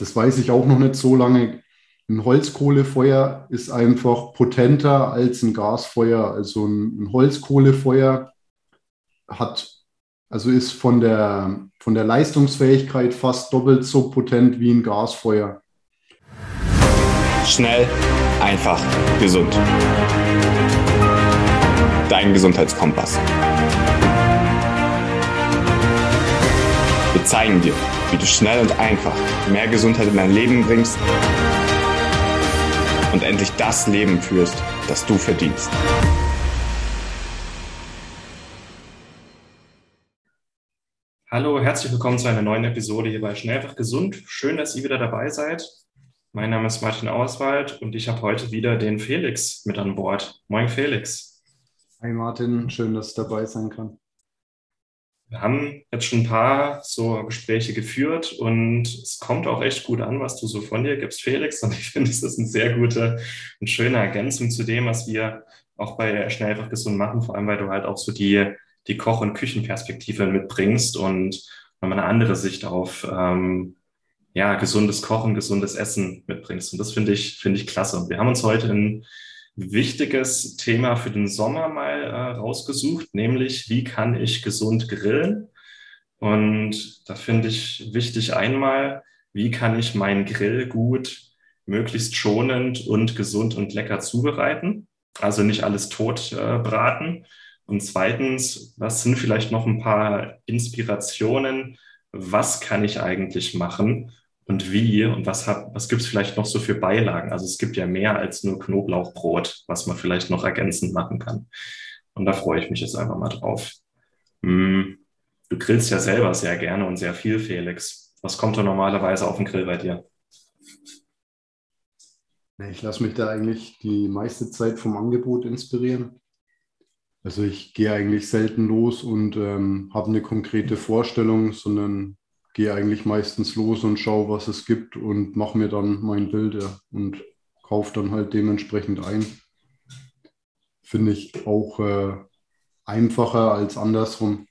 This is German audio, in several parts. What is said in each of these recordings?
das weiß ich auch noch nicht so lange. Ein Holzkohlefeuer ist einfach potenter als ein Gasfeuer. Also ein, ein Holzkohlefeuer hat, also ist von der, von der Leistungsfähigkeit fast doppelt so potent wie ein Gasfeuer. Schnell, einfach, gesund. Dein Gesundheitskompass. Wir zeigen dir, wie du schnell und einfach mehr Gesundheit in dein Leben bringst und endlich das Leben führst, das du verdienst. Hallo, herzlich willkommen zu einer neuen Episode hier bei Schnell einfach gesund. Schön, dass ihr wieder dabei seid. Mein Name ist Martin Auswald und ich habe heute wieder den Felix mit an Bord. Moin Felix. Hi Martin, schön, dass ich dabei sein kann. Wir haben jetzt schon ein paar so Gespräche geführt und es kommt auch echt gut an, was du so von dir gibst, Felix. Und ich finde, es ist eine sehr gute und schöne Ergänzung zu dem, was wir auch bei Schnell einfach gesund machen, vor allem weil du halt auch so die, die Koch- und Küchenperspektive mitbringst und nochmal eine andere Sicht auf ähm, ja, gesundes Kochen, gesundes Essen mitbringst. Und das finde ich, finde ich klasse. Und wir haben uns heute in wichtiges Thema für den Sommer mal äh, rausgesucht, nämlich wie kann ich gesund grillen? Und da finde ich wichtig einmal, wie kann ich meinen Grill gut, möglichst schonend und gesund und lecker zubereiten? Also nicht alles tot äh, braten. Und zweitens, was sind vielleicht noch ein paar Inspirationen? Was kann ich eigentlich machen, und wie und was, was gibt es vielleicht noch so für Beilagen? Also es gibt ja mehr als nur Knoblauchbrot, was man vielleicht noch ergänzend machen kann. Und da freue ich mich jetzt einfach mal drauf. Hm, du grillst ja selber sehr gerne und sehr viel, Felix. Was kommt da normalerweise auf den Grill bei dir? Ich lasse mich da eigentlich die meiste Zeit vom Angebot inspirieren. Also ich gehe eigentlich selten los und ähm, habe eine konkrete Vorstellung, sondern gehe eigentlich meistens los und schaue, was es gibt und mache mir dann mein Bild ja, und kaufe dann halt dementsprechend ein. Finde ich auch äh, einfacher als andersrum,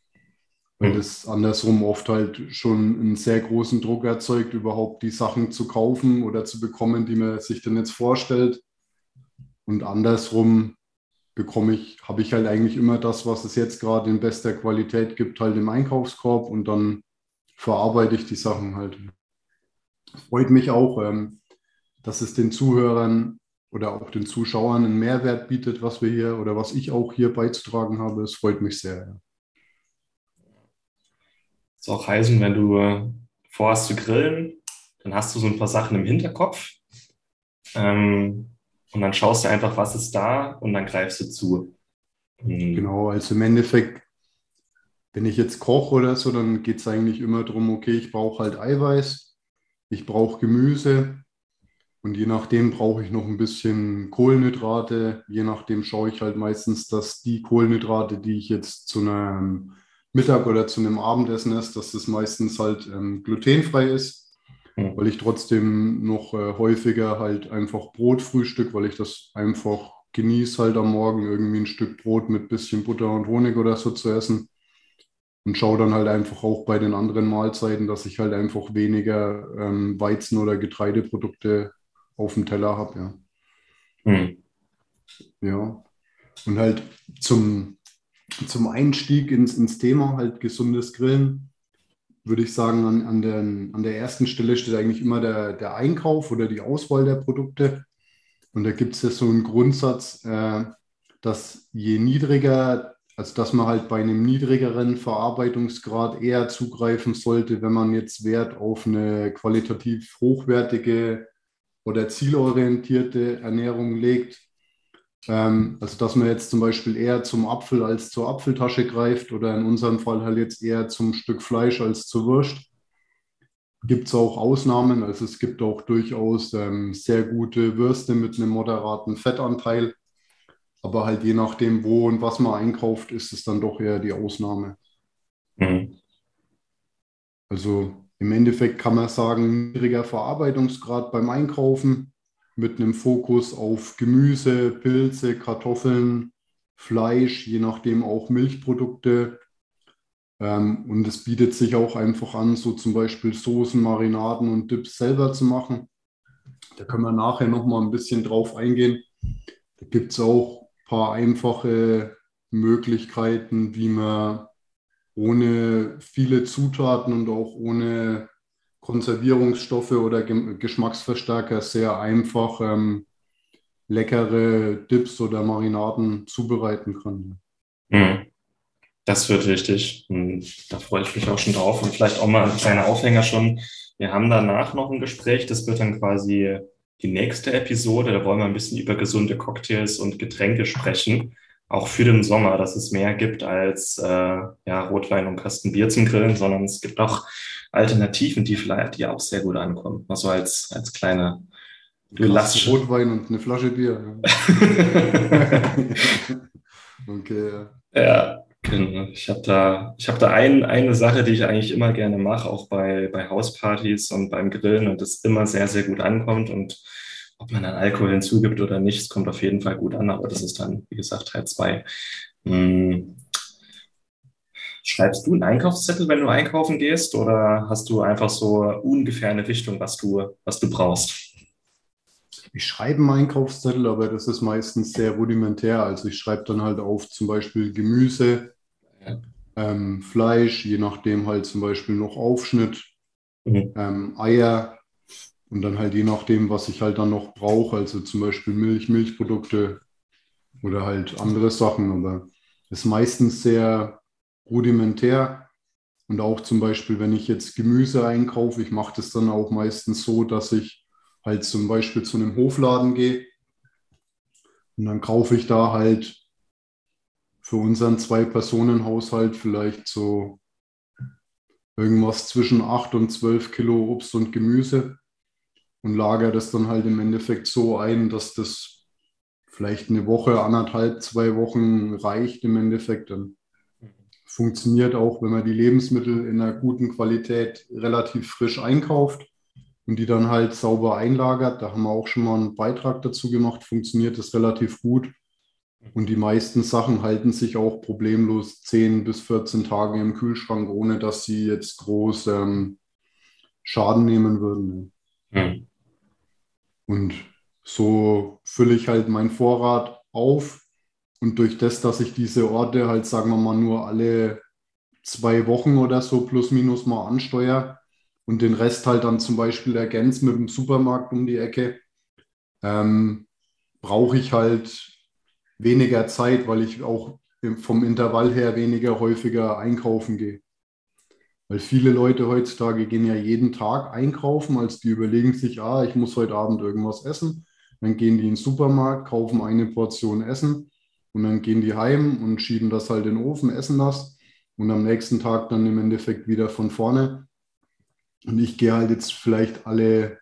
weil das andersrum oft halt schon einen sehr großen Druck erzeugt, überhaupt die Sachen zu kaufen oder zu bekommen, die man sich dann jetzt vorstellt. Und andersrum bekomme ich, habe ich halt eigentlich immer das, was es jetzt gerade in bester Qualität gibt, halt im Einkaufskorb und dann verarbeite ich die Sachen halt. Freut mich auch, ähm, dass es den Zuhörern oder auch den Zuschauern einen Mehrwert bietet, was wir hier oder was ich auch hier beizutragen habe. Es freut mich sehr. Ja. Das soll auch heißen, wenn du äh, vorhast zu grillen, dann hast du so ein paar Sachen im Hinterkopf. Ähm, und dann schaust du einfach, was ist da und dann greifst du zu. Mhm. Genau, also im Endeffekt wenn ich jetzt koche oder so, dann geht es eigentlich immer darum, okay, ich brauche halt Eiweiß, ich brauche Gemüse und je nachdem brauche ich noch ein bisschen Kohlenhydrate. Je nachdem schaue ich halt meistens, dass die Kohlenhydrate, die ich jetzt zu einem Mittag oder zu einem Abendessen esse, dass das meistens halt ähm, glutenfrei ist, mhm. weil ich trotzdem noch äh, häufiger halt einfach Brot frühstück, weil ich das einfach genieße halt am Morgen irgendwie ein Stück Brot mit bisschen Butter und Honig oder so zu essen und schaue dann halt einfach auch bei den anderen Mahlzeiten, dass ich halt einfach weniger ähm, Weizen- oder Getreideprodukte auf dem Teller habe, ja. Hm. Ja. Und halt zum, zum Einstieg ins, ins Thema, halt gesundes Grillen, würde ich sagen, an, an, den, an der ersten Stelle steht eigentlich immer der, der Einkauf oder die Auswahl der Produkte. Und da gibt es ja so einen Grundsatz, äh, dass je niedriger also dass man halt bei einem niedrigeren Verarbeitungsgrad eher zugreifen sollte, wenn man jetzt Wert auf eine qualitativ hochwertige oder zielorientierte Ernährung legt. Ähm, also dass man jetzt zum Beispiel eher zum Apfel als zur Apfeltasche greift oder in unserem Fall halt jetzt eher zum Stück Fleisch als zur Wurst. Gibt es auch Ausnahmen, also es gibt auch durchaus ähm, sehr gute Würste mit einem moderaten Fettanteil. Aber halt je nachdem, wo und was man einkauft, ist es dann doch eher die Ausnahme. Mhm. Also im Endeffekt kann man sagen, niedriger Verarbeitungsgrad beim Einkaufen mit einem Fokus auf Gemüse, Pilze, Kartoffeln, Fleisch, je nachdem auch Milchprodukte Ähm, und es bietet sich auch einfach an, so zum Beispiel Soßen, Marinaden und Dips selber zu machen. Da können wir nachher nochmal ein bisschen drauf eingehen. Da gibt es auch paar einfache Möglichkeiten, wie man ohne viele Zutaten und auch ohne Konservierungsstoffe oder Geschmacksverstärker sehr einfach ähm, leckere Dips oder Marinaden zubereiten kann. Mhm. Das wird wichtig. Und da freue ich mich auch schon drauf. Und vielleicht auch mal ein kleiner Aufhänger schon. Wir haben danach noch ein Gespräch. Das wird dann quasi die nächste Episode. Da wollen wir ein bisschen über gesunde Cocktails und Getränke sprechen auch für den Sommer, dass es mehr gibt als äh, ja, Rotwein und Kasten Bier zum Grillen, sondern es gibt auch Alternativen, die vielleicht die auch sehr gut ankommen. Also als, als kleine Glas Rotwein und eine Flasche Bier. okay, ja. Ja, genau. Ich habe da, ich hab da ein, eine Sache, die ich eigentlich immer gerne mache, auch bei, bei Hauspartys und beim Grillen und das immer sehr, sehr gut ankommt und ob man dann Alkohol hinzugibt oder nicht, es kommt auf jeden Fall gut an, aber das ist dann, wie gesagt, Teil 2. Hm. Schreibst du einen Einkaufszettel, wenn du einkaufen gehst, oder hast du einfach so ungefähr eine Richtung, was du, was du brauchst? Ich schreibe einen Einkaufszettel, aber das ist meistens sehr rudimentär. Also ich schreibe dann halt auf zum Beispiel Gemüse, ja. ähm, Fleisch, je nachdem halt zum Beispiel noch Aufschnitt, mhm. ähm, Eier, und dann halt je nachdem, was ich halt dann noch brauche, also zum Beispiel Milch, Milchprodukte oder halt andere Sachen. Aber es ist meistens sehr rudimentär. Und auch zum Beispiel, wenn ich jetzt Gemüse einkaufe, ich mache das dann auch meistens so, dass ich halt zum Beispiel zu einem Hofladen gehe und dann kaufe ich da halt für unseren Zwei-Personen-Haushalt vielleicht so irgendwas zwischen 8 und 12 Kilo Obst und Gemüse und lagere das dann halt im Endeffekt so ein, dass das vielleicht eine Woche, anderthalb, zwei Wochen reicht im Endeffekt. Dann funktioniert auch, wenn man die Lebensmittel in einer guten Qualität relativ frisch einkauft und die dann halt sauber einlagert. Da haben wir auch schon mal einen Beitrag dazu gemacht, funktioniert das relativ gut. Und die meisten Sachen halten sich auch problemlos 10 bis 14 Tage im Kühlschrank, ohne dass sie jetzt groß ähm, Schaden nehmen würden. Mhm. Und so fülle ich halt meinen Vorrat auf. Und durch das, dass ich diese Orte halt, sagen wir mal, nur alle zwei Wochen oder so plus minus mal ansteuere und den Rest halt dann zum Beispiel ergänze mit dem Supermarkt um die Ecke, ähm, brauche ich halt weniger Zeit, weil ich auch vom Intervall her weniger häufiger einkaufen gehe. Weil viele Leute heutzutage gehen ja jeden Tag einkaufen, als die überlegen sich, ah, ich muss heute Abend irgendwas essen. Dann gehen die in den Supermarkt, kaufen eine Portion Essen und dann gehen die heim und schieben das halt in den Ofen, essen das und am nächsten Tag dann im Endeffekt wieder von vorne. Und ich gehe halt jetzt vielleicht alle,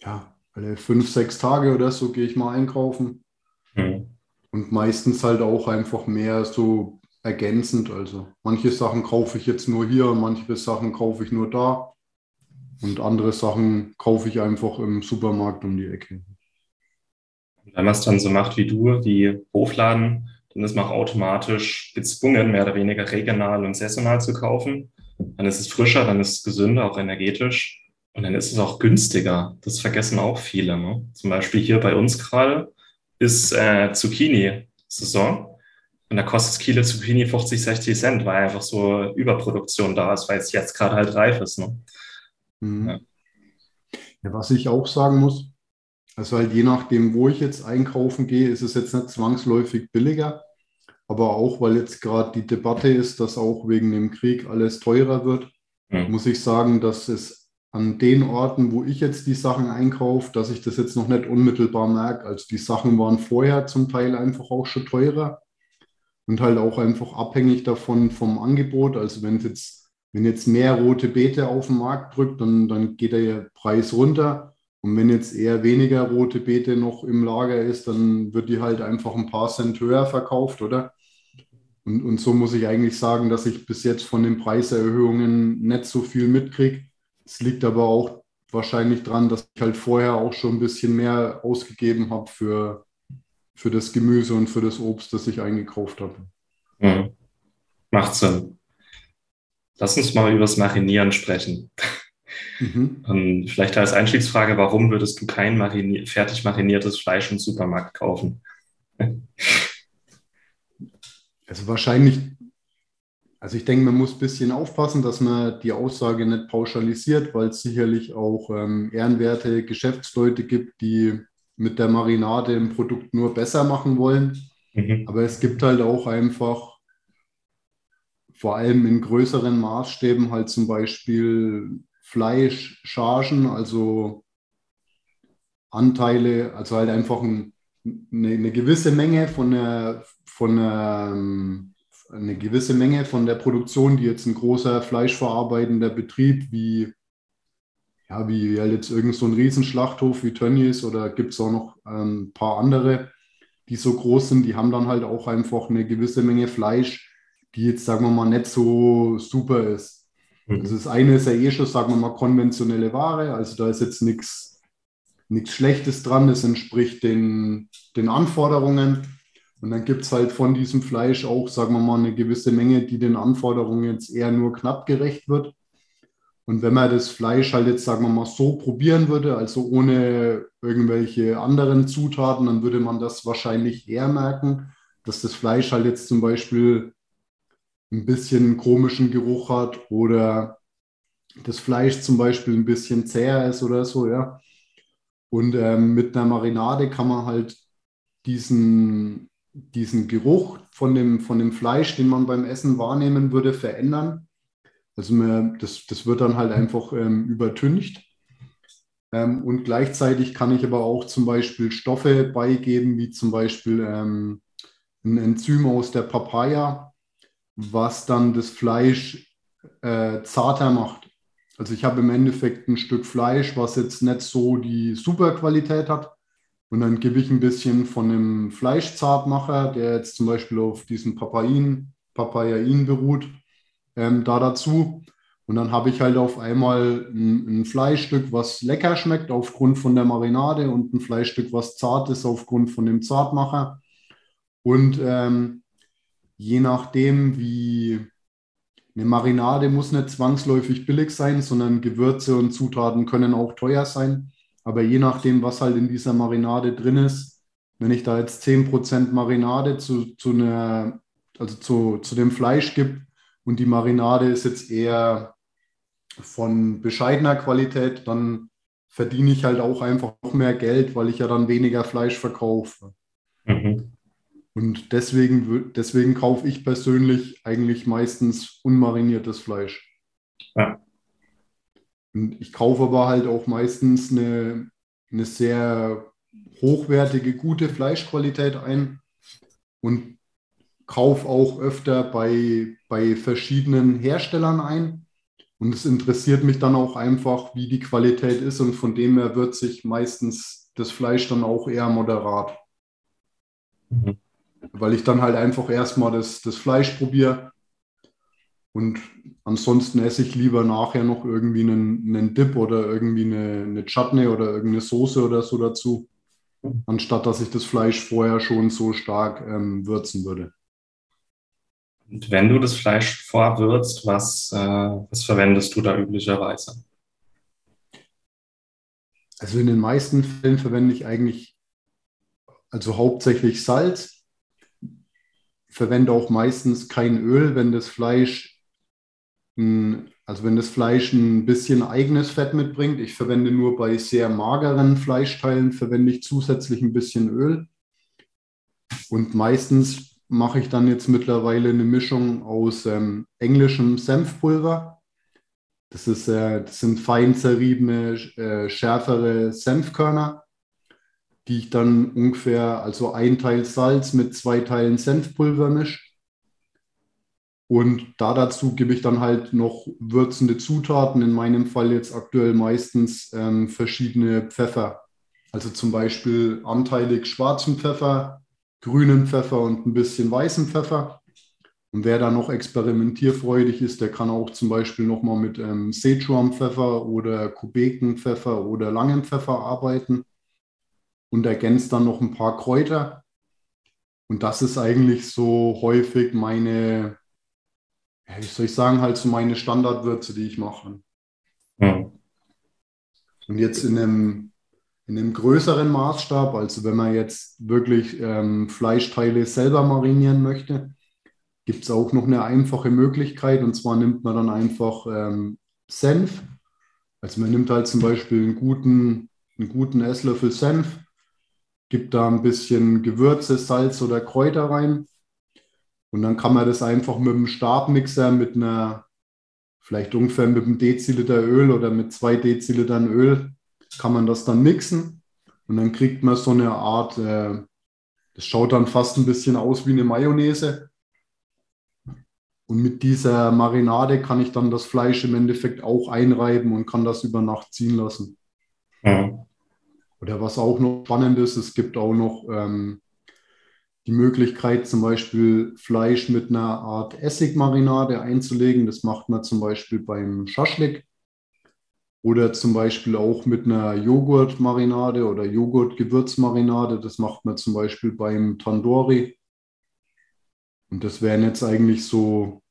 ja, alle fünf, sechs Tage oder so gehe ich mal einkaufen. Mhm. Und meistens halt auch einfach mehr so ergänzend. Also manche Sachen kaufe ich jetzt nur hier, manche Sachen kaufe ich nur da und andere Sachen kaufe ich einfach im Supermarkt um die Ecke. wenn man es dann so macht wie du, wie Hofladen, dann ist man auch automatisch gezwungen, mehr oder weniger regional und saisonal zu kaufen. Dann ist es frischer, dann ist es gesünder, auch energetisch. Und dann ist es auch günstiger. Das vergessen auch viele. Ne? Zum Beispiel hier bei uns gerade ist äh, Zucchini-Saison. Und da kostet das Kilo Zucchini 50, 60 Cent, weil einfach so Überproduktion da ist, weil es jetzt gerade halt reif ist. Ne? Mhm. Ja. ja. was ich auch sagen muss, also halt je nachdem, wo ich jetzt einkaufen gehe, ist es jetzt nicht zwangsläufig billiger, aber auch weil jetzt gerade die Debatte ist, dass auch wegen dem Krieg alles teurer wird, mhm. muss ich sagen, dass es an den Orten, wo ich jetzt die Sachen einkaufe, dass ich das jetzt noch nicht unmittelbar merke. Also die Sachen waren vorher zum Teil einfach auch schon teurer und halt auch einfach abhängig davon vom Angebot. Also wenn jetzt, wenn jetzt mehr rote Beete auf den Markt drückt, dann, dann geht der Preis runter. Und wenn jetzt eher weniger rote Beete noch im Lager ist, dann wird die halt einfach ein paar Cent höher verkauft, oder? Und, und so muss ich eigentlich sagen, dass ich bis jetzt von den Preiserhöhungen nicht so viel mitkriege. Es liegt aber auch wahrscheinlich daran, dass ich halt vorher auch schon ein bisschen mehr ausgegeben habe für, für das Gemüse und für das Obst, das ich eingekauft habe. Mhm. Macht Sinn. Lass uns mal über das Marinieren sprechen. Mhm. Und vielleicht als Einstiegsfrage, warum würdest du kein marinier fertig mariniertes Fleisch im Supermarkt kaufen? Also wahrscheinlich, also ich denke, man muss ein bisschen aufpassen, dass man die Aussage nicht pauschalisiert, weil es sicherlich auch ähm, ehrenwerte Geschäftsleute gibt, die mit der Marinade ein Produkt nur besser machen wollen. Mhm. Aber es gibt halt auch einfach vor allem in größeren Maßstäben halt zum Beispiel Fleischchargen, also Anteile, also halt einfach ein, eine, eine, gewisse Menge von der, von ähm, eine gewisse Menge von der Produktion, die jetzt ein großer fleischverarbeitender Betrieb wie ja, wie halt jetzt irgend so ein Riesenschlachthof wie Tönnies oder gibt es auch noch ähm, ein paar andere, die so groß sind, die haben dann halt auch einfach eine gewisse Menge Fleisch, die jetzt, sagen wir mal, nicht so super ist. Mhm. Also das eine ist ja eh schon, sagen wir mal, konventionelle Ware, also da ist jetzt nichts nichts Schlechtes dran, das entspricht den, den Anforderungen. Und dann gibt es halt von diesem Fleisch auch, sagen wir mal, eine gewisse Menge, die den Anforderungen jetzt eher nur knapp gerecht wird. Und wenn man das Fleisch halt jetzt, sagen wir mal, so probieren würde, also ohne irgendwelche anderen Zutaten, dann würde man das wahrscheinlich eher merken, dass das Fleisch halt jetzt zum Beispiel ein bisschen komischen Geruch hat oder das Fleisch zum Beispiel ein bisschen zäher ist oder so, ja. Und ähm, mit einer Marinade kann man halt diesen, diesen Geruch von dem, von dem Fleisch, den man beim Essen wahrnehmen würde, verändern. Also man, das, das wird dann halt einfach ähm, übertüncht. Ähm, und gleichzeitig kann ich aber auch zum Beispiel Stoffe beigeben, wie zum Beispiel ähm, ein Enzym aus der Papaya, was dann das Fleisch äh, zarter macht. Also ich habe im Endeffekt ein Stück Fleisch, was jetzt nicht so die super Qualität hat. Und dann gebe ich ein bisschen von einem Fleischzartmacher, der jetzt zum Beispiel auf diesen Papain, Papayain beruht, ähm, da dazu. Und dann habe ich halt auf einmal ein, ein, Fleischstück, was lecker schmeckt aufgrund von der Marinade und ein Fleischstück, was zart ist aufgrund von dem Zartmacher. Und ähm, je nachdem, wie eine Marinade muss nicht zwangsläufig billig sein, sondern Gewürze und Zutaten können auch teuer sein. Aber je nachdem, was halt in dieser Marinade drin ist, wenn ich da jetzt 10% Marinade zu, zu, einer, also zu, zu dem Fleisch gebe und die Marinade ist jetzt eher von bescheidener Qualität, dann verdiene ich halt auch einfach noch mehr Geld, weil ich ja dann weniger Fleisch verkaufe. Mhm. Und deswegen, deswegen kaufe ich persönlich eigentlich meistens unmariniertes Fleisch. Ja. Und ich kaufe aber halt auch meistens eine, eine sehr hochwertige, gute Fleischqualität ein und kaufe auch öfter bei, bei verschiedenen Herstellern ein. Und es interessiert mich dann auch einfach, wie die Qualität ist. Und von dem her wird sich meistens das Fleisch dann auch eher moderat. Mhm weil ich dann halt einfach erstmal das, das Fleisch probiere. Und ansonsten esse ich lieber nachher noch irgendwie einen, einen Dip oder irgendwie eine, eine Chutney oder irgendeine Soße oder so dazu, anstatt dass ich das Fleisch vorher schon so stark ähm, würzen würde. Und wenn du das Fleisch vorwürzt, was, äh, was verwendest du da üblicherweise? Also in den meisten Fällen verwende ich eigentlich also hauptsächlich Salz, verwende auch meistens kein Öl, wenn das Fleisch, also wenn das Fleisch ein bisschen eigenes Fett mitbringt. Ich verwende nur bei sehr mageren Fleischteilen, verwende ich zusätzlich ein bisschen Öl. Und meistens mache ich dann jetzt mittlerweile eine Mischung aus ähm, englischem Senfpulver. Das, ist, äh, das sind fein zerriebene, äh, schärfere Senfkörner die ich dann ungefähr, also ein Teil Salz mit zwei Teilen Senfpulver mische. Und da dazu gebe ich dann halt noch würzende Zutaten, in meinem Fall jetzt aktuell meistens ähm, verschiedene Pfeffer. Also zum Beispiel anteilig schwarzen Pfeffer, grünen Pfeffer und ein bisschen weißen Pfeffer. Und wer da noch experimentierfreudig ist, der kann auch zum Beispiel nochmal mit ähm, Sichuan-Pfeffer oder Kubeken-Pfeffer oder langem Pfeffer arbeiten und ergänzt dann noch ein paar Kräuter. Und das ist eigentlich so häufig meine, wie soll ich sagen, halt so meine Standardwürze, die ich mache. Mhm. Und jetzt in einem, in einem größeren Maßstab, also wenn man jetzt wirklich ähm, Fleischteile selber marinieren möchte, gibt es auch noch eine einfache Möglichkeit. Und zwar nimmt man dann einfach ähm, Senf. Also man nimmt halt zum Beispiel einen guten, einen guten Esslöffel Senf, gibt da ein bisschen Gewürze, Salz oder Kräuter rein. Und dann kann man das einfach mit einem Stabmixer mit einer, vielleicht ungefähr mit einem Deziliter Öl oder mit zwei Dezilitern Öl, kann man das dann mixen. Und dann kriegt man so eine Art, äh, das schaut dann fast ein bisschen aus wie eine Mayonnaise. Und mit dieser Marinade kann ich dann das Fleisch im Endeffekt auch einreiben und kann das über Nacht ziehen lassen. Mhm. Oder was auch noch spannend ist, es gibt auch noch ähm, die Möglichkeit, zum Beispiel Fleisch mit einer Art Essigmarinade einzulegen. Das macht man zum Beispiel beim Schaschlik. Oder zum Beispiel auch mit einer Joghurtmarinade oder Joghurt-Gewürzmarinade. Das macht man zum Beispiel beim Tandoori. Und das wären jetzt eigentlich so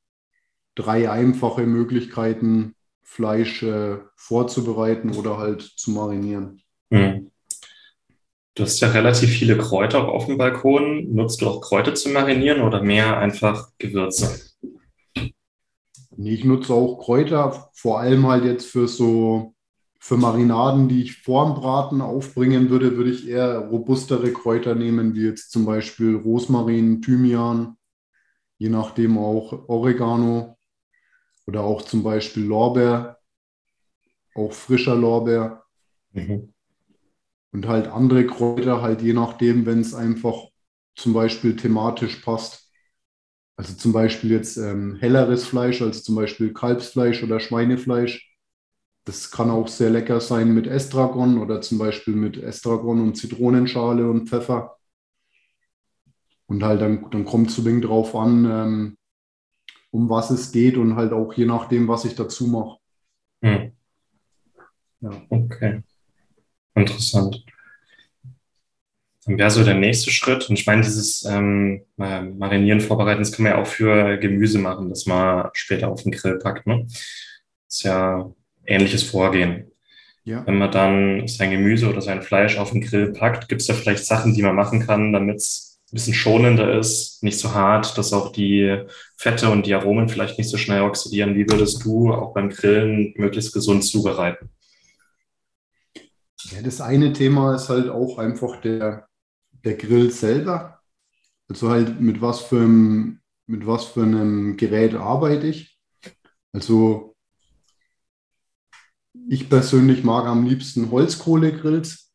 drei einfache Möglichkeiten, Fleisch äh, vorzubereiten oder halt zu marinieren. Mhm. Du hast ja relativ viele Kräuter auf dem Balkon. Nutzt du auch Kräuter zu marinieren oder mehr einfach Gewürze? Nee, ich nutze auch Kräuter, vor allem halt jetzt für so für Marinaden, die ich vorm Braten aufbringen würde, würde ich eher robustere Kräuter nehmen, wie jetzt zum Beispiel Rosmarin, Thymian, je nachdem auch Oregano oder auch zum Beispiel Lorbeer, auch frischer Lorbeer. Mhm. Und halt andere Kräuter, halt je nachdem, wenn es einfach zum Beispiel thematisch passt. Also zum Beispiel jetzt ähm, helleres Fleisch, als zum Beispiel Kalbsfleisch oder Schweinefleisch. Das kann auch sehr lecker sein mit Estragon oder zum Beispiel mit Estragon und Zitronenschale und Pfeffer. Und halt dann, dann kommt es ein wenig drauf an, ähm, um was es geht und halt auch je nachdem, was ich dazu mache. Mhm. Ja. Okay. Interessant. Dann wäre so der nächste Schritt. Und ich meine, dieses ähm, Marinieren, Vorbereiten, das kann man ja auch für Gemüse machen, das man später auf den Grill packt. Ne? Das ist ja ähnliches Vorgehen. Ja. Wenn man dann sein Gemüse oder sein Fleisch auf den Grill packt, gibt es ja vielleicht Sachen, die man machen kann, damit es ein bisschen schonender ist, nicht so hart, dass auch die Fette und die Aromen vielleicht nicht so schnell oxidieren. Wie würdest du auch beim Grillen möglichst gesund zubereiten? Ja, das eine Thema ist halt auch einfach der, der Grill selber. Also halt mit was für einem, mit was für einem Gerät arbeite ich. Also ich persönlich mag am liebsten Holzkohlegrills.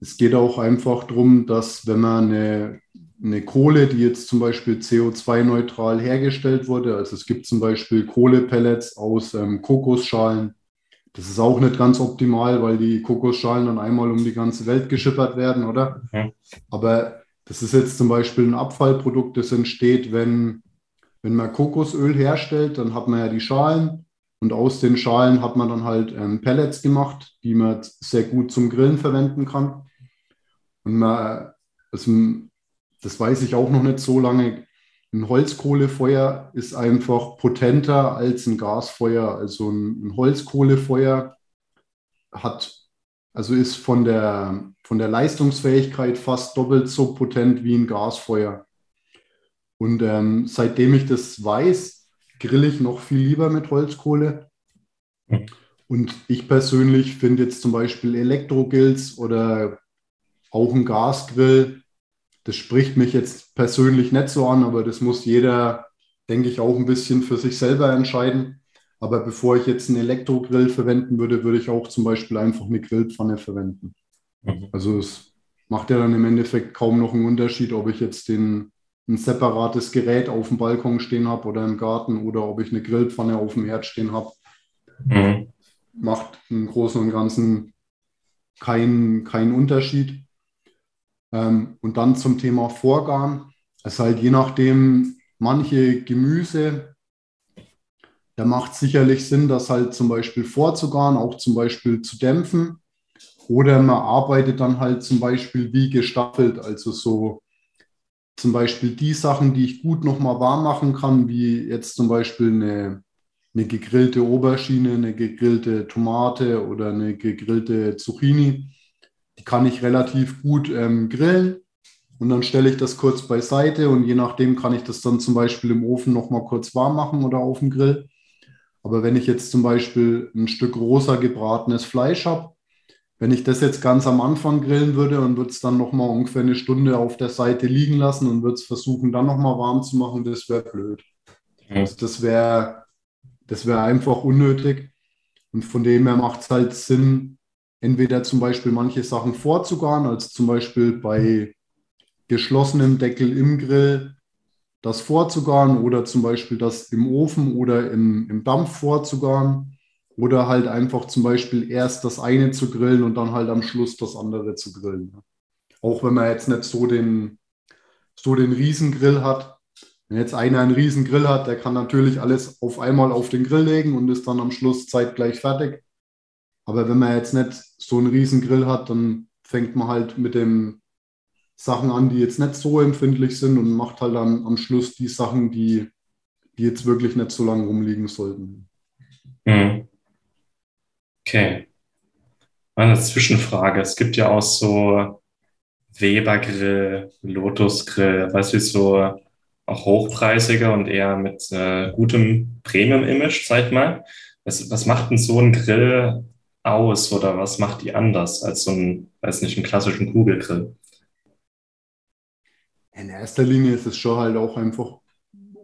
Es geht auch einfach darum, dass wenn man eine, eine Kohle, die jetzt zum Beispiel CO2-neutral hergestellt wurde, also es gibt zum Beispiel Kohlepellets aus ähm, Kokosschalen, das ist auch nicht ganz optimal, weil die Kokosschalen dann einmal um die ganze Welt geschippert werden, oder? Mhm. Aber das ist jetzt zum Beispiel ein Abfallprodukt, das entsteht, wenn, wenn man Kokosöl herstellt, dann hat man ja die Schalen und aus den Schalen hat man dann halt ähm, Pellets gemacht, die man sehr gut zum Grillen verwenden kann. Und man, also, das weiß ich auch noch nicht so lange, ein Holzkohlefeuer ist einfach potenter als ein Gasfeuer. Also ein, ein Holzkohlefeuer hat, also ist von der, von der Leistungsfähigkeit fast doppelt so potent wie ein Gasfeuer. Und ähm, seitdem ich das weiß, grill ich noch viel lieber mit Holzkohle. Und ich persönlich finde jetzt zum Beispiel Elektrogrills oder auch ein Gasgrill das spricht mich jetzt persönlich nicht so an, aber das muss jeder, denke ich, auch ein bisschen für sich selber entscheiden. Aber bevor ich jetzt einen Elektrogrill verwenden würde, würde ich auch zum Beispiel einfach eine Grillpfanne verwenden. Mhm. Also es macht ja dann im Endeffekt kaum noch einen Unterschied, ob ich jetzt den, ein separates Gerät auf dem Balkon stehen habe oder im Garten oder ob ich eine Grillpfanne auf dem Herd stehen habe. Mhm. Macht im Großen und Ganzen keinen kein Unterschied. Ähm, und dann zum Thema Vorgarn. Es ist halt je nachdem, manche Gemüse, da macht sicherlich Sinn, das halt zum Beispiel vorzugaren, auch zum Beispiel zu dämpfen. Oder man arbeitet dann halt zum Beispiel wie gestaffelt, also so zum Beispiel die Sachen, die ich gut nochmal warm machen kann, wie jetzt zum Beispiel eine, eine gegrillte Oberschiene, eine gegrillte Tomate oder eine gegrillte Zucchini, kann ich relativ gut ähm, grillen. Und dann stelle ich das kurz beiseite und je nachdem kann ich das dann zum Beispiel im Ofen nochmal kurz warm machen oder auf dem Grill. Aber wenn ich jetzt zum Beispiel ein Stück rosa gebratenes Fleisch habe, wenn ich das jetzt ganz am Anfang grillen würde und würde es dann nochmal ungefähr eine Stunde auf der Seite liegen lassen und würde es versuchen, dann nochmal warm zu machen, das wäre blöd. Mhm. Also das wäre das wär einfach unnötig. Und von dem her macht es halt Sinn, entweder zum Beispiel manche Sachen vorzugaren, als zum Beispiel bei geschlossenem Deckel im Grill das vorzugaren oder zum Beispiel das im Ofen oder im, im Dampf vorzugaren oder halt einfach zum Beispiel erst das eine zu grillen und dann halt am Schluss das andere zu grillen. Auch wenn man jetzt nicht so den, so den Riesengrill hat. Wenn jetzt einer einen Riesengrill hat, der kann natürlich alles auf einmal auf den Grill legen und ist dann am Schluss zeitgleich fertig. Aber wenn man jetzt nicht so einen Riesengrill hat, dann fängt man halt mit dem Sachen an, die jetzt nicht so empfindlich sind und macht halt dann am Schluss die Sachen, die, die jetzt wirklich nicht so lange rumliegen sollten. Mhm. Okay. Eine Zwischenfrage. Es gibt ja auch so Weber-Grill, Lotus-Grill, weißt du, so auch hochpreisige und eher mit äh, gutem Premium-Image, sag ich mal. Was, was macht denn so ein Grill aus oder was macht die anders als so ein, weiß nicht, einen klassischen Kugelgrill? In erster Linie ist es schon halt auch einfach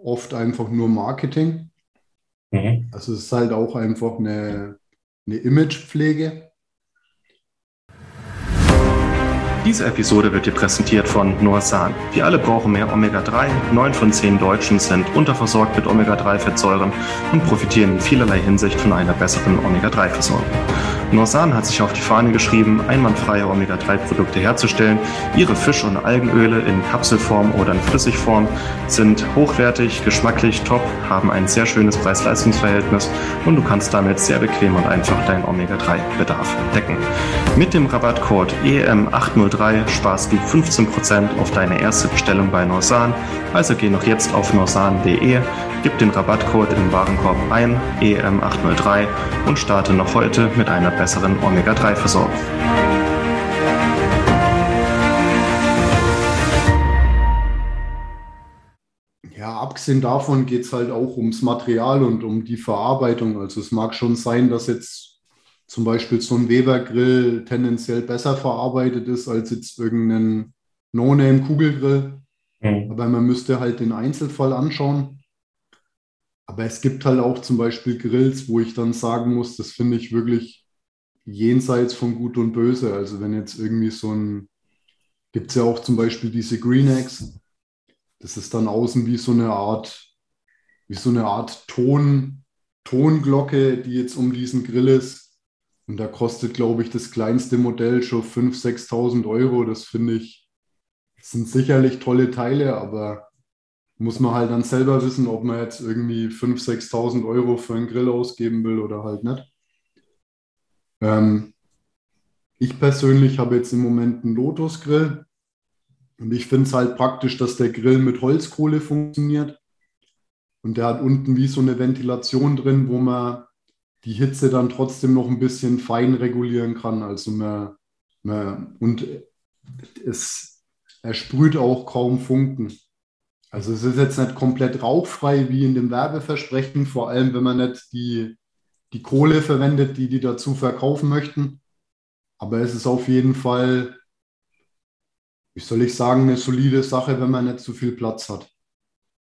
oft einfach nur Marketing. Mhm. Also es ist halt auch einfach eine, eine Imagepflege. Diese Episode wird dir präsentiert von Noasan. Wir alle brauchen mehr Omega-3. Neun von zehn Deutschen sind unterversorgt mit Omega-3-Fettsäuren und profitieren in vielerlei Hinsicht von einer besseren Omega-3-Versorgung. Norsan hat sich auf die Fahne geschrieben, einwandfreie Omega-3-Produkte herzustellen. Ihre Fisch- und Algenöle in Kapselform oder in Flüssigform sind hochwertig, geschmacklich top, haben ein sehr schönes Preis-Leistungs-Verhältnis und du kannst damit sehr bequem und einfach deinen Omega-3-Bedarf decken. Mit dem Rabattcode EM803 sparst du 15% auf deine erste Bestellung bei Norsan. Also geh noch jetzt auf norsan.de, gib den Rabattcode im Warenkorb ein, EM803 und starte noch heute mit einer besseren Omega-3-Versorgung. Ja, abgesehen davon geht es halt auch ums Material und um die Verarbeitung. Also es mag schon sein, dass jetzt zum Beispiel so ein Weber-Grill tendenziell besser verarbeitet ist als jetzt irgendein No-Name-Kugelgrill. Mhm. Aber man müsste halt den Einzelfall anschauen. Aber es gibt halt auch zum Beispiel Grills, wo ich dann sagen muss, das finde ich wirklich jenseits von Gut und Böse. Also wenn jetzt irgendwie so ein, gibt es ja auch zum Beispiel diese Green Eggs, das ist dann außen wie so eine Art, wie so eine Art Ton, Tonglocke, die jetzt um diesen Grill ist. Und da kostet, glaube ich, das kleinste Modell schon 5.000, 6.000 Euro. Das finde ich, das sind sicherlich tolle Teile, aber muss man halt dann selber wissen, ob man jetzt irgendwie 5.000, 6.000 Euro für einen Grill ausgeben will oder halt nicht. Ähm, ich persönlich habe jetzt im Moment einen Lotus-Grill und ich finde es halt praktisch, dass der Grill mit Holzkohle funktioniert und der hat unten wie so eine Ventilation drin, wo man die Hitze dann trotzdem noch ein bisschen fein regulieren kann. Also man, man und es, er sprüht auch kaum Funken. Also es ist jetzt nicht komplett rauchfrei wie in dem Werbeversprechen, vor allem wenn man nicht die die Kohle verwendet, die die dazu verkaufen möchten. Aber es ist auf jeden Fall, wie soll ich sagen, eine solide Sache, wenn man nicht zu viel Platz hat.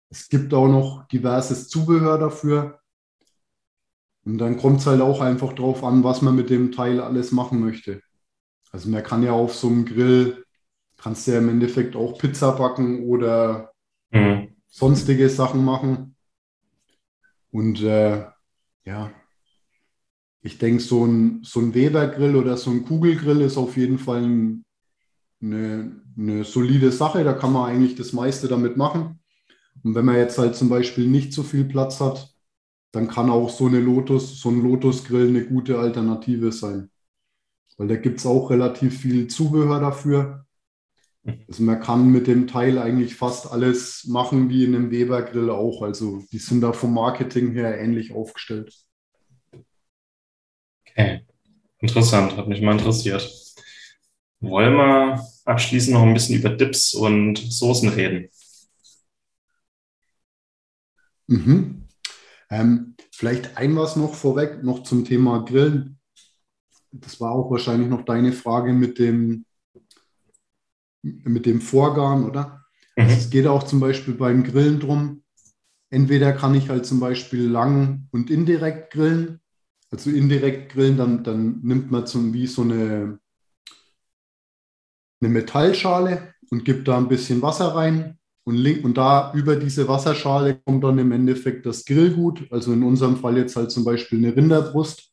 Es gibt auch noch diverses Zubehör dafür. Und dann kommt es halt auch einfach drauf an, was man mit dem Teil alles machen möchte. Also man kann ja auf so einem Grill, kannst du ja im Endeffekt auch Pizza backen oder mhm. sonstige Sachen machen. Und äh, ja, ich denke, so ein, so ein Weber-Grill oder so ein Kugelgrill ist auf jeden Fall ein, eine, eine solide Sache. Da kann man eigentlich das meiste damit machen. Und wenn man jetzt halt zum Beispiel nicht so viel Platz hat, dann kann auch so eine Lotus, so ein Lotus-Grill eine gute Alternative sein. Weil da gibt es auch relativ viel Zubehör dafür. Also man kann mit dem Teil eigentlich fast alles machen wie in einem Weber-Grill auch. Also die sind da vom Marketing her ähnlich aufgestellt. Okay, interessant, hat mich mal interessiert. Wollen wir abschließend noch ein bisschen über Dips und Soßen reden? Mhm. Ähm, vielleicht ein was noch vorweg, noch zum Thema Grillen. Das war auch wahrscheinlich noch deine Frage mit dem, mit dem Vorgarn, oder? Mhm. Also es geht auch zum Beispiel beim Grillen drum. Entweder kann ich halt zum Beispiel lang und indirekt grillen. Also indirekt grillen, dann, dann nimmt man zum, wie so eine, eine Metallschale und gibt da ein bisschen Wasser rein. Und, link, und da über diese Wasserschale kommt dann im Endeffekt das Grillgut. Also in unserem Fall jetzt halt zum Beispiel eine Rinderbrust.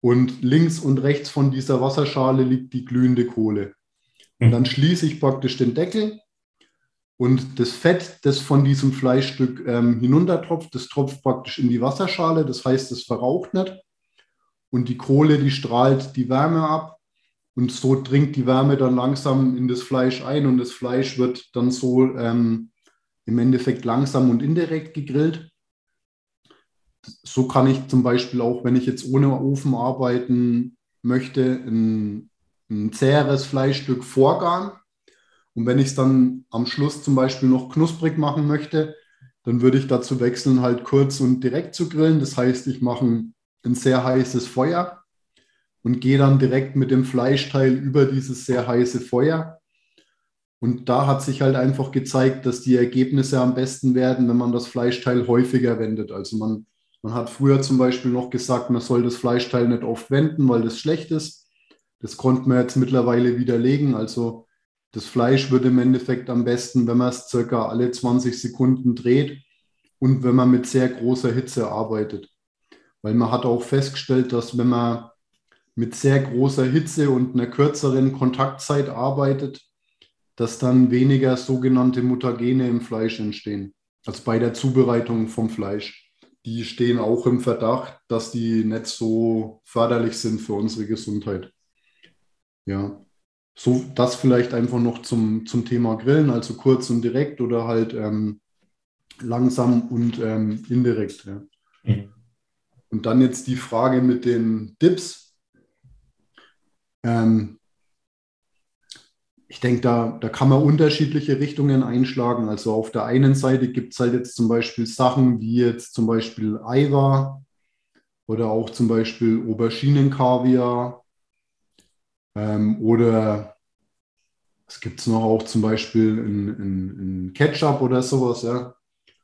Und links und rechts von dieser Wasserschale liegt die glühende Kohle. Und dann schließe ich praktisch den Deckel und das Fett, das von diesem Fleischstück ähm, hinuntertropft, das tropft praktisch in die Wasserschale. Das heißt, es verraucht nicht. Und die Kohle, die strahlt die Wärme ab. Und so dringt die Wärme dann langsam in das Fleisch ein. Und das Fleisch wird dann so ähm, im Endeffekt langsam und indirekt gegrillt. So kann ich zum Beispiel auch, wenn ich jetzt ohne Ofen arbeiten möchte, ein, ein zäheres Fleischstück vorgaren und wenn ich es dann am Schluss zum Beispiel noch knusprig machen möchte, dann würde ich dazu wechseln, halt kurz und direkt zu grillen. Das heißt, ich mache ein, sehr heißes Feuer und gehe dann direkt mit dem Fleischteil über dieses sehr heiße Feuer. Und da hat sich halt einfach gezeigt, dass die Ergebnisse am besten werden, wenn man das Fleischteil häufiger wendet. Also man, man hat früher zum Beispiel noch gesagt, man soll das Fleischteil nicht oft wenden, weil das schlecht ist. Das konnte man jetzt mittlerweile widerlegen. Also das Fleisch wird im Endeffekt am besten, wenn man es circa alle 20 Sekunden dreht und wenn man mit sehr großer Hitze arbeitet. Weil man hat auch festgestellt, dass wenn man mit sehr großer Hitze und einer kürzeren Kontaktzeit arbeitet, dass dann weniger sogenannte Mutagene im Fleisch entstehen, als bei der Zubereitung vom Fleisch. Die stehen auch im Verdacht, dass die nicht so förderlich sind für unsere Gesundheit. Ja, so, das vielleicht einfach noch zum, zum Thema Grillen, also kurz und direkt oder halt ähm, langsam und ähm, indirekt. Ja. Mhm. Und dann jetzt die Frage mit den Dips. Ähm, ich denke, da, da kann man unterschiedliche Richtungen einschlagen. Also auf der einen Seite gibt es halt jetzt zum Beispiel Sachen wie jetzt zum Beispiel Eiwa oder auch zum Beispiel Auberginenkaviar ähm, oder es gibt es noch auch zum Beispiel in, in, in, Ketchup oder sowas, ja.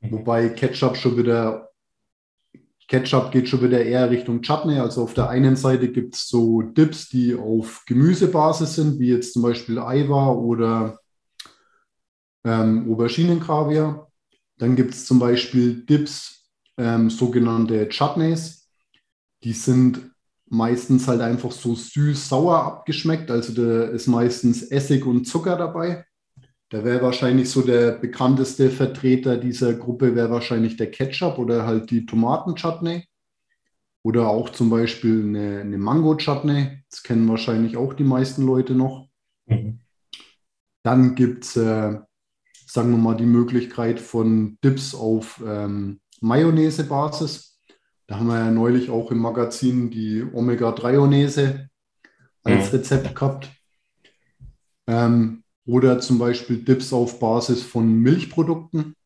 Mhm. Wobei Ketchup schon wieder, Ketchup geht schon wieder eher Richtung Chutney. Also auf der einen Seite gibt es so Dips, die auf Gemüsebasis sind, wie jetzt zum Beispiel Aiwa oder ähm, Auberginenkaviar. Dann gibt es zum Beispiel Dips, ähm, sogenannte Chutneys. Die sind meistens halt einfach so süß-sauer abgeschmeckt. Also da ist meistens Essig und Zucker dabei. Da wäre wahrscheinlich so der bekannteste Vertreter dieser Gruppe wäre wahrscheinlich der Ketchup oder halt die Tomaten-Chutney. Oder auch zum Beispiel eine, eine Mango-Chutney. Das kennen wahrscheinlich auch die meisten Leute noch. Mhm. Dann gibt es, äh, sagen wir mal, die Möglichkeit von Dips auf ähm, Mayonnaise-Basis. Da haben wir ja neulich auch im Magazin die Omega-3-Onese als mhm. Rezept gehabt. Ähm, oder zum Beispiel Dips auf Basis von Milchprodukten,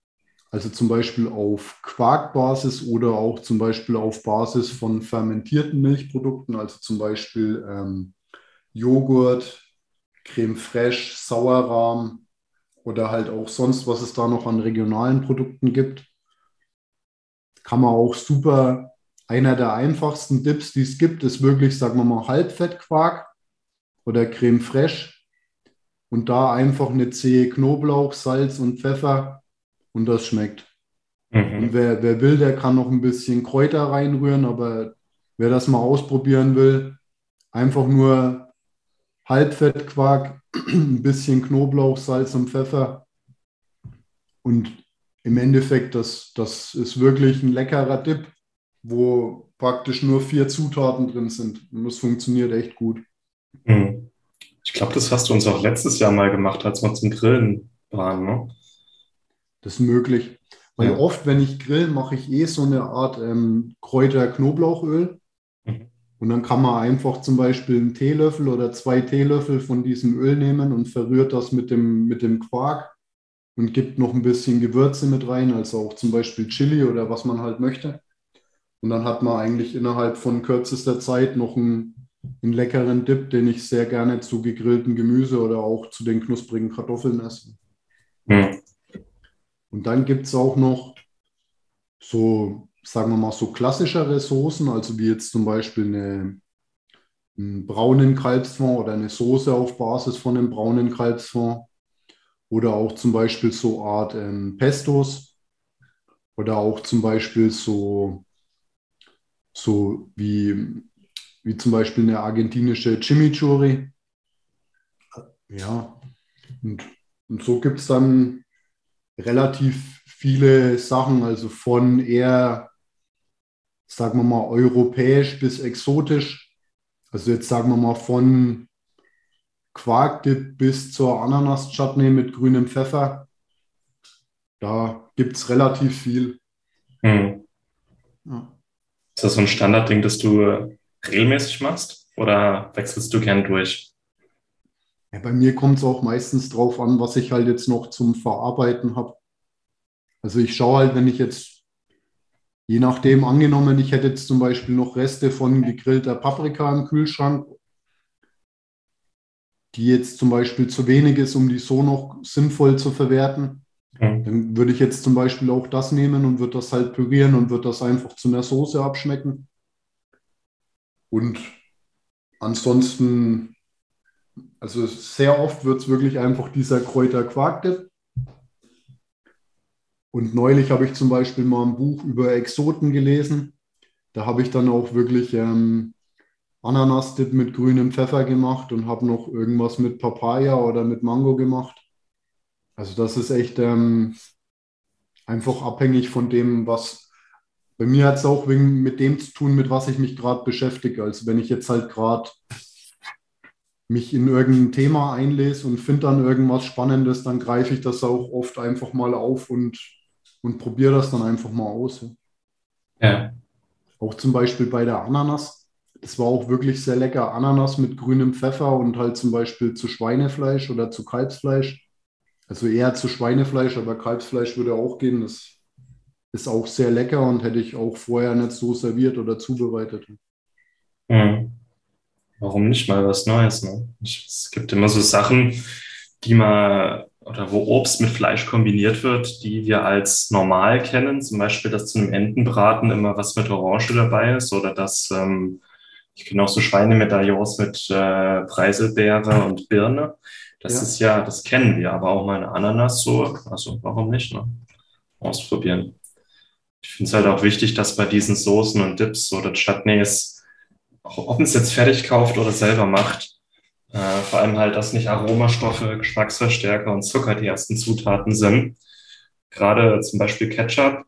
also zum Beispiel auf Quarkbasis oder auch zum Beispiel auf Basis von fermentierten Milchprodukten, also zum Beispiel ähm, Joghurt, Creme fraiche, Sauerrahm oder halt auch sonst, was es da noch an regionalen Produkten gibt. Kann man auch super einer der einfachsten Dips, die es gibt, ist wirklich, sagen wir mal, Halbfettquark oder Creme fraiche. Und da einfach eine Zehe Knoblauch, Salz und Pfeffer und das schmeckt. Mhm. Und wer, wer will, der kann noch ein bisschen Kräuter reinrühren, aber wer das mal ausprobieren will, einfach nur Halbfettquark, ein bisschen Knoblauch, Salz und Pfeffer. Und im Endeffekt, das, das ist wirklich ein leckerer Dip wo praktisch nur vier Zutaten drin sind. Und das funktioniert echt gut. Mhm. Ich glaube, das hast du uns auch letztes Jahr mal gemacht, als wir zum Grillen waren, ne? Das ist möglich. Weil Ja. oft, wenn ich grill, mache ich eh so eine Art ähm, Kräuter-Knoblauchöl. Mhm. Und dann kann man einfach zum Beispiel einen Teelöffel oder zwei Teelöffel von diesem Öl nehmen und verrührt das mit dem, mit dem Quark und gibt noch ein bisschen Gewürze mit rein, also auch zum Beispiel Chili oder was man halt möchte. Und dann hat man eigentlich innerhalb von kürzester Zeit noch einen, einen leckeren Dip, den ich sehr gerne zu gegrilltem Gemüse oder auch zu den knusprigen Kartoffeln esse. Hm. Und dann gibt es auch noch so, sagen wir mal, so klassischere Soßen, also wie jetzt zum Beispiel eine, einen braunen Kalbsfond oder eine Soße auf Basis von einem braunen Kalbsfond. Oder auch zum Beispiel so Art ähm, Pestos. Oder auch zum Beispiel so, so wie, wie zum Beispiel eine argentinische Chimichurri. Ja, und, und so gibt es dann relativ viele Sachen, also von eher, sagen wir mal, europäisch bis exotisch. Also jetzt sagen wir mal von Quarkdip bis zur Ananas-Chutney mit grünem Pfeffer. Da gibt es relativ viel. Hm. Ja. Ist das so ein Standardding, das du regelmäßig machst? Oder wechselst du gern durch? Ja, bei mir kommt es auch meistens drauf an, was ich halt jetzt noch zum Verarbeiten habe. Also ich schaue halt, wenn ich jetzt, je nachdem angenommen, ich hätte jetzt zum Beispiel noch Reste von gegrillter Paprika im Kühlschrank, die jetzt zum Beispiel zu wenig ist, um die so noch sinnvoll zu verwerten, Hm. dann würde ich jetzt zum Beispiel auch das nehmen und würde das halt pürieren und würde das einfach zu einer Soße abschmecken. Und ansonsten, also sehr oft wird es wirklich einfach dieser Kräuter-Quark-Dip. Und neulich habe ich zum Beispiel mal ein Buch über Exoten gelesen. Da habe ich dann auch wirklich ähm, Ananas-Dip mit grünem Pfeffer gemacht und habe noch irgendwas mit Papaya oder mit Mango gemacht. Also das ist echt ähm, einfach abhängig von dem, was bei mir hat es auch wegen, mit dem zu tun, mit was ich mich gerade beschäftige. Also wenn ich jetzt halt gerade mich in irgendein Thema einlese und finde dann irgendwas Spannendes, dann greife ich das auch oft einfach mal auf und, und probiere das dann einfach mal aus. Ja. Auch zum Beispiel bei der Ananas. Das war auch wirklich sehr lecker. Ananas mit grünem Pfeffer und halt zum Beispiel zu Schweinefleisch oder zu Kalbsfleisch. Also eher zu Schweinefleisch, aber Kalbsfleisch würde auch gehen. Das ist auch sehr lecker und hätte ich auch vorher nicht so serviert oder zubereitet. Hm. Warum nicht mal was Neues? Ne? Es gibt immer so Sachen, die man oder wo Obst mit Fleisch kombiniert wird, die wir als normal kennen. Zum Beispiel, dass zu einem Entenbraten immer was mit Orange dabei ist oder dass ähm, ich kenne auch so Schweinemedaillons mit äh, Preiselbeere und Birne. Das Ja. ist ja, das kennen wir, aber auch mal eine Ananas so, also warum nicht? Ne? Ausprobieren. Ich finde es halt auch wichtig, dass bei diesen Soßen und Dips oder Chutneys, auch ob man es jetzt fertig kauft oder selber macht, äh, vor allem halt, dass nicht Aromastoffe, Geschmacksverstärker und Zucker die ersten Zutaten sind. Gerade zum Beispiel Ketchup,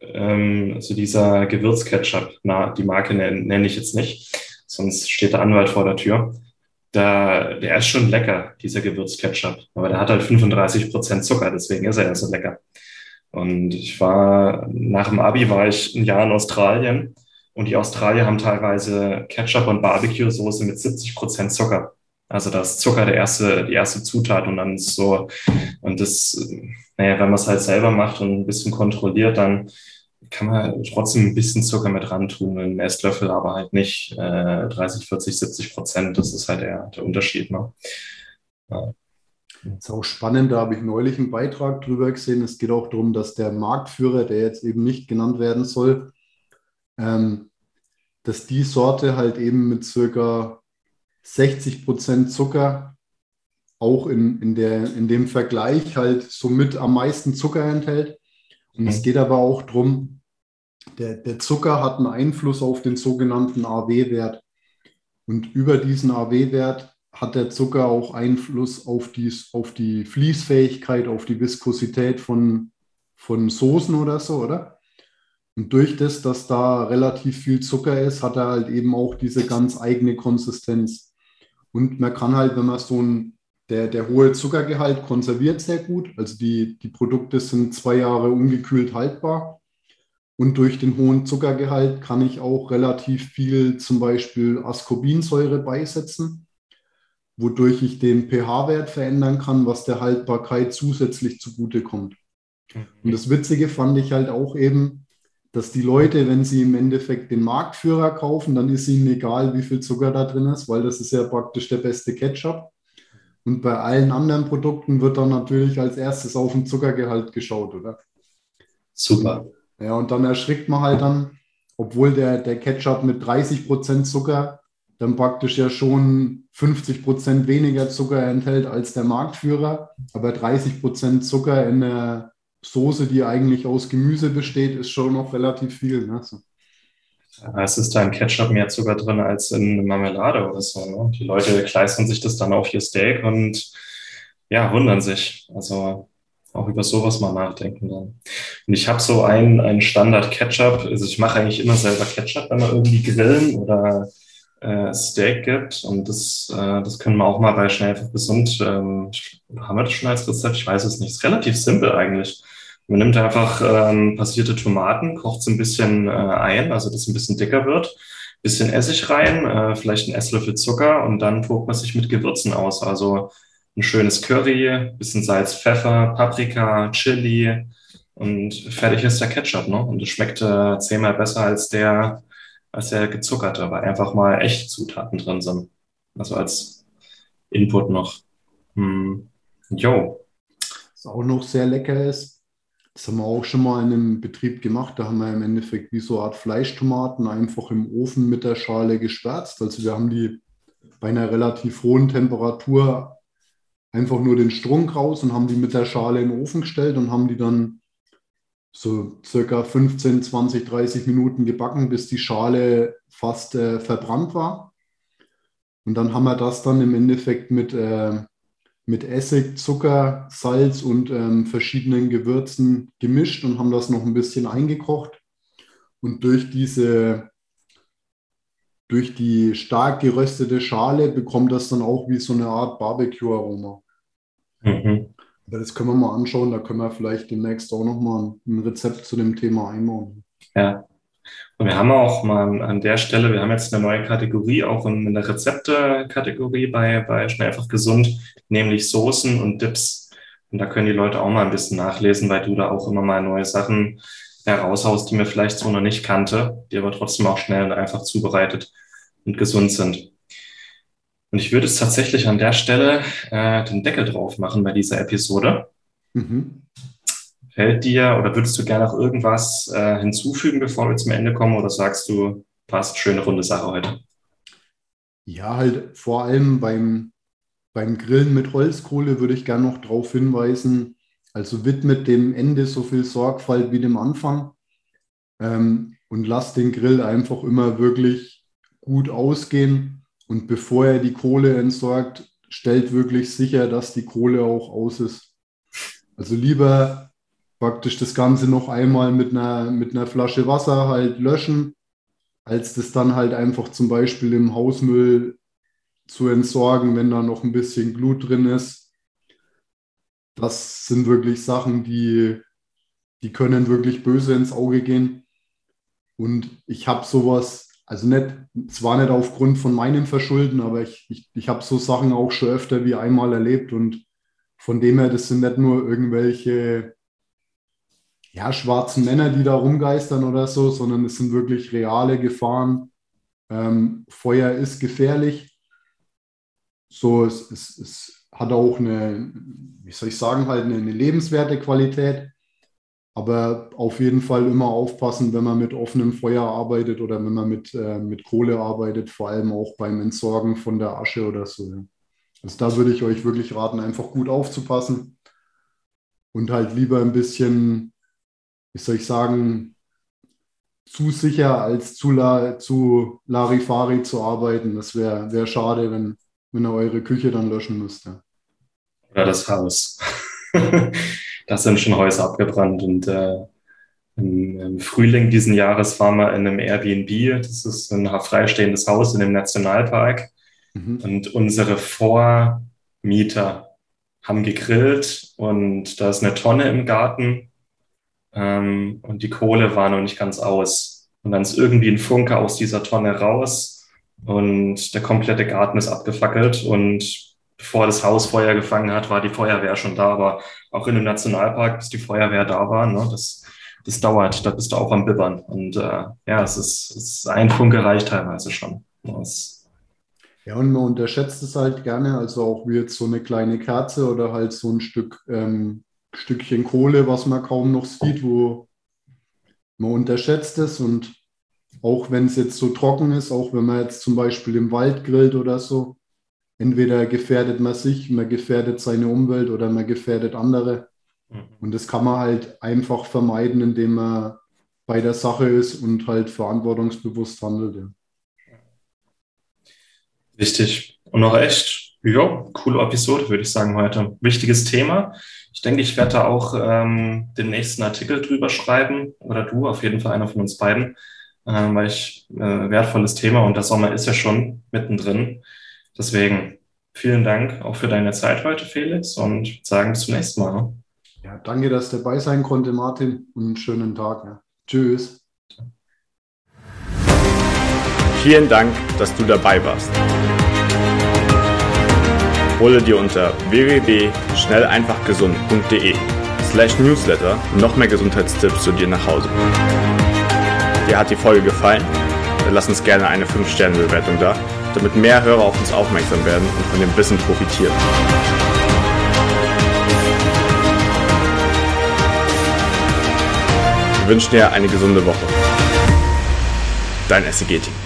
ähm, also dieser Gewürzketchup, na, die Marke nenne nenn ich jetzt nicht, sonst steht der Anwalt vor der Tür. Da, der ist schon lecker, dieser Gewürzketchup, aber der hat halt 35 Prozent Zucker, deswegen ist er ja so lecker. Und ich war, nach dem Abi war ich ein Jahr in Australien und die Australier haben teilweise Ketchup und Barbecue-Soße mit 70 Prozent Zucker. Also da ist Zucker der erste, die erste Zutat und dann so, und das, naja, wenn man es halt selber macht und ein bisschen kontrolliert, dann kann man trotzdem ein bisschen Zucker mit ran tun, einen Esslöffel, aber halt nicht äh, 30, 40, 70 Prozent. Das ist halt der, der Unterschied. Ne? Ja. Das ist auch spannend, da habe ich neulich einen Beitrag drüber gesehen. Es geht auch darum, dass der Marktführer, der jetzt eben nicht genannt werden soll, ähm, dass die Sorte halt eben mit circa 60 Prozent Zucker auch in, in, der, in dem Vergleich halt somit am meisten Zucker enthält. Und Mhm. es geht aber auch darum, der, der Zucker hat einen Einfluss auf den sogenannten AW-Wert. Und über diesen AW-Wert hat der Zucker auch Einfluss auf die, auf die Fließfähigkeit, auf die Viskosität von, von Soßen oder so, oder? Und durch das, dass da relativ viel Zucker ist, hat er halt eben auch diese ganz eigene Konsistenz. Und man kann halt, wenn man so ein, der, der hohe Zuckergehalt konserviert sehr gut. Also die, die Produkte sind zwei Jahre ungekühlt haltbar. Und durch den hohen Zuckergehalt kann ich auch relativ viel zum Beispiel Ascorbinsäure beisetzen, wodurch ich den pH-Wert verändern kann, was der Haltbarkeit zusätzlich zugutekommt. Und das Witzige fand ich halt auch eben, dass die Leute, wenn sie im Endeffekt den Marktführer kaufen, dann ist ihnen egal, wie viel Zucker da drin ist, weil das ist ja praktisch der beste Ketchup. Und bei allen anderen Produkten wird dann natürlich als erstes auf den Zuckergehalt geschaut, oder? Super. Ja, und dann erschrickt man halt dann, obwohl der, der Ketchup mit 30% Zucker dann praktisch ja schon 50% weniger Zucker enthält als der Marktführer. Aber 30% Zucker in der Soße, die eigentlich aus Gemüse besteht, ist schon noch relativ viel. Ne? So. Es ist da im Ketchup mehr Zucker drin als in Marmelade oder so. Ne? Die Leute kleistern sich das dann auf ihr Steak und ja, wundern sich. Also auch über sowas mal nachdenken dann. Und ich habe so einen, einen Standard-Ketchup. Also ich mache eigentlich immer selber Ketchup, wenn wir irgendwie grillen oder äh, Steak gibt. Und das, äh, das können wir auch mal bei Schnell einfach gesund. Ähm, haben wir das schon als Rezept? Ich weiß es nicht. Ist relativ simpel eigentlich. Man nimmt einfach ähm, passierte Tomaten, kocht es ein bisschen äh, ein, also dass es ein bisschen dicker wird, bisschen Essig rein, äh, vielleicht ein Esslöffel Zucker und dann tobt man sich mit Gewürzen aus. Also ein schönes Curry, bisschen Salz, Pfeffer, Paprika, Chili und fertig ist der Ketchup. Ne? Und es schmeckt äh, zehnmal besser als der, als der gezuckerte, weil einfach mal echte Zutaten drin sind. Also als Input noch. Hm. Jo. Was auch noch sehr lecker ist, das haben wir auch schon mal in einem Betrieb gemacht. Da haben wir im Endeffekt wie so eine Art Fleischtomaten einfach im Ofen mit der Schale geschwärzt. Also wir haben die bei einer relativ hohen Temperatur einfach nur den Strunk raus und haben die mit der Schale in den Ofen gestellt und haben die dann so circa 15, 20, 30 Minuten gebacken, bis die Schale fast äh, verbrannt war. Und dann haben wir das dann im Endeffekt mit äh, mit Essig, Zucker, Salz und ähm, verschiedenen Gewürzen gemischt und haben das noch ein bisschen eingekocht. Und durch diese, durch die stark geröstete Schale bekommt das dann auch wie so eine Art Barbecue-Aroma. Mhm. Aber das können wir mal anschauen, da können wir vielleicht demnächst auch nochmal ein Rezept zu dem Thema einbauen. Ja, und wir haben auch mal an der Stelle, wir haben jetzt eine neue Kategorie, auch in der Rezepte-Kategorie bei, bei Schnell einfach gesund, nämlich Soßen und Dips. Und da können die Leute auch mal ein bisschen nachlesen, weil du da auch immer mal neue Sachen heraushaust, die mir vielleicht so noch nicht kannte, die aber trotzdem auch schnell und einfach zubereitet und gesund sind. Und ich würde es tatsächlich an der Stelle äh, den Deckel drauf machen bei dieser Episode. Mhm. Fällt dir oder würdest du gerne noch irgendwas äh, hinzufügen, bevor wir zum Ende kommen? Oder sagst du, passt, schöne runde Sache heute? Ja, halt vor allem beim, beim Grillen mit Holzkohle würde ich gerne noch darauf hinweisen, also widmet dem Ende so viel Sorgfalt wie dem Anfang ähm, und lasst den Grill einfach immer wirklich gut ausgehen. Und bevor er die Kohle entsorgt, stellt wirklich sicher, dass die Kohle auch aus ist. Also lieber praktisch das Ganze noch einmal mit einer, mit einer Flasche Wasser halt löschen, als das dann halt einfach zum Beispiel im Hausmüll zu entsorgen, wenn da noch ein bisschen Glut drin ist. Das sind wirklich Sachen, die, die können wirklich böse ins Auge gehen. Und ich habe sowas, also nicht, zwar nicht aufgrund von meinem Verschulden, aber ich, ich, ich habe so Sachen auch schon öfter wie einmal erlebt. Und von dem her, das sind nicht nur irgendwelche ja, schwarzen Männer, die da rumgeistern oder so, sondern es sind wirklich reale Gefahren. Ähm, Feuer ist gefährlich. So, es, es, es hat auch eine, wie soll ich sagen, halt eine, eine lebenswerte Qualität. Aber auf jeden Fall immer aufpassen, wenn man mit offenem Feuer arbeitet oder wenn man mit, äh, mit Kohle arbeitet, vor allem auch beim Entsorgen von der Asche oder so. Also da würde ich euch wirklich raten, einfach gut aufzupassen und halt lieber ein bisschen wie soll ich sagen, zu sicher als zu, la, zu Larifari zu arbeiten. Das wäre wär schade, wenn, wenn ihr eure Küche dann löschen müsst. Ja, ja das Haus. da sind schon Häuser abgebrannt und äh, im, im, Frühling diesen Jahres waren wir in einem Airbnb. Das ist ein freistehendes Haus in dem Nationalpark. Mhm. Und unsere Vormieter haben gegrillt und da ist eine Tonne im Garten ähm, und die Kohle war noch nicht ganz aus. Und dann ist irgendwie ein Funke aus dieser Tonne raus und der komplette Garten ist abgefackelt und bevor das Haus Feuer gefangen hat, war die Feuerwehr schon da. Aber auch in einem Nationalpark, bis die Feuerwehr da war, ne, das, das dauert, da bist du auch am Bibbern. Und äh, ja, es ist, es ist ein Funke reicht teilweise schon. Das, ja, und man unterschätzt es halt gerne, also auch wie jetzt so eine kleine Kerze oder halt so ein Stück ähm, Stückchen Kohle, was man kaum noch sieht, wo man unterschätzt es und auch wenn es jetzt so trocken ist, auch wenn man jetzt zum Beispiel im Wald grillt oder so, entweder gefährdet man sich, man gefährdet seine Umwelt oder man gefährdet andere. Mhm. Und das kann man halt einfach vermeiden, indem man bei der Sache ist und halt verantwortungsbewusst handelt. Ja. Wichtig. Und noch echt, ja, coole Episode, würde ich sagen, heute. Wichtiges Thema. Ich denke, ich werde da auch ähm, den nächsten Artikel drüber schreiben oder du, auf jeden Fall einer von uns beiden, äh, weil ich äh, wertvolles Thema und der Sommer ist ja schon mittendrin. Deswegen vielen Dank auch für deine Zeit heute, Felix, und sagen bis zum nächsten Mal. Ja, danke, dass du dabei sein konnte, Martin, und einen schönen Tag. Ja. Tschüss. Vielen Dank, dass du dabei warst. Hole dir unter www.schnelleinfachgesund.de slash newsletter noch mehr Gesundheitstipps zu dir nach Hause. Dir hat die Folge gefallen? Dann lass uns gerne eine 5-Sterne-Bewertung da, damit mehr Hörer auf uns aufmerksam werden und von dem Wissen profitieren. Wir wünschen dir eine gesunde Woche. Dein SEG-Team.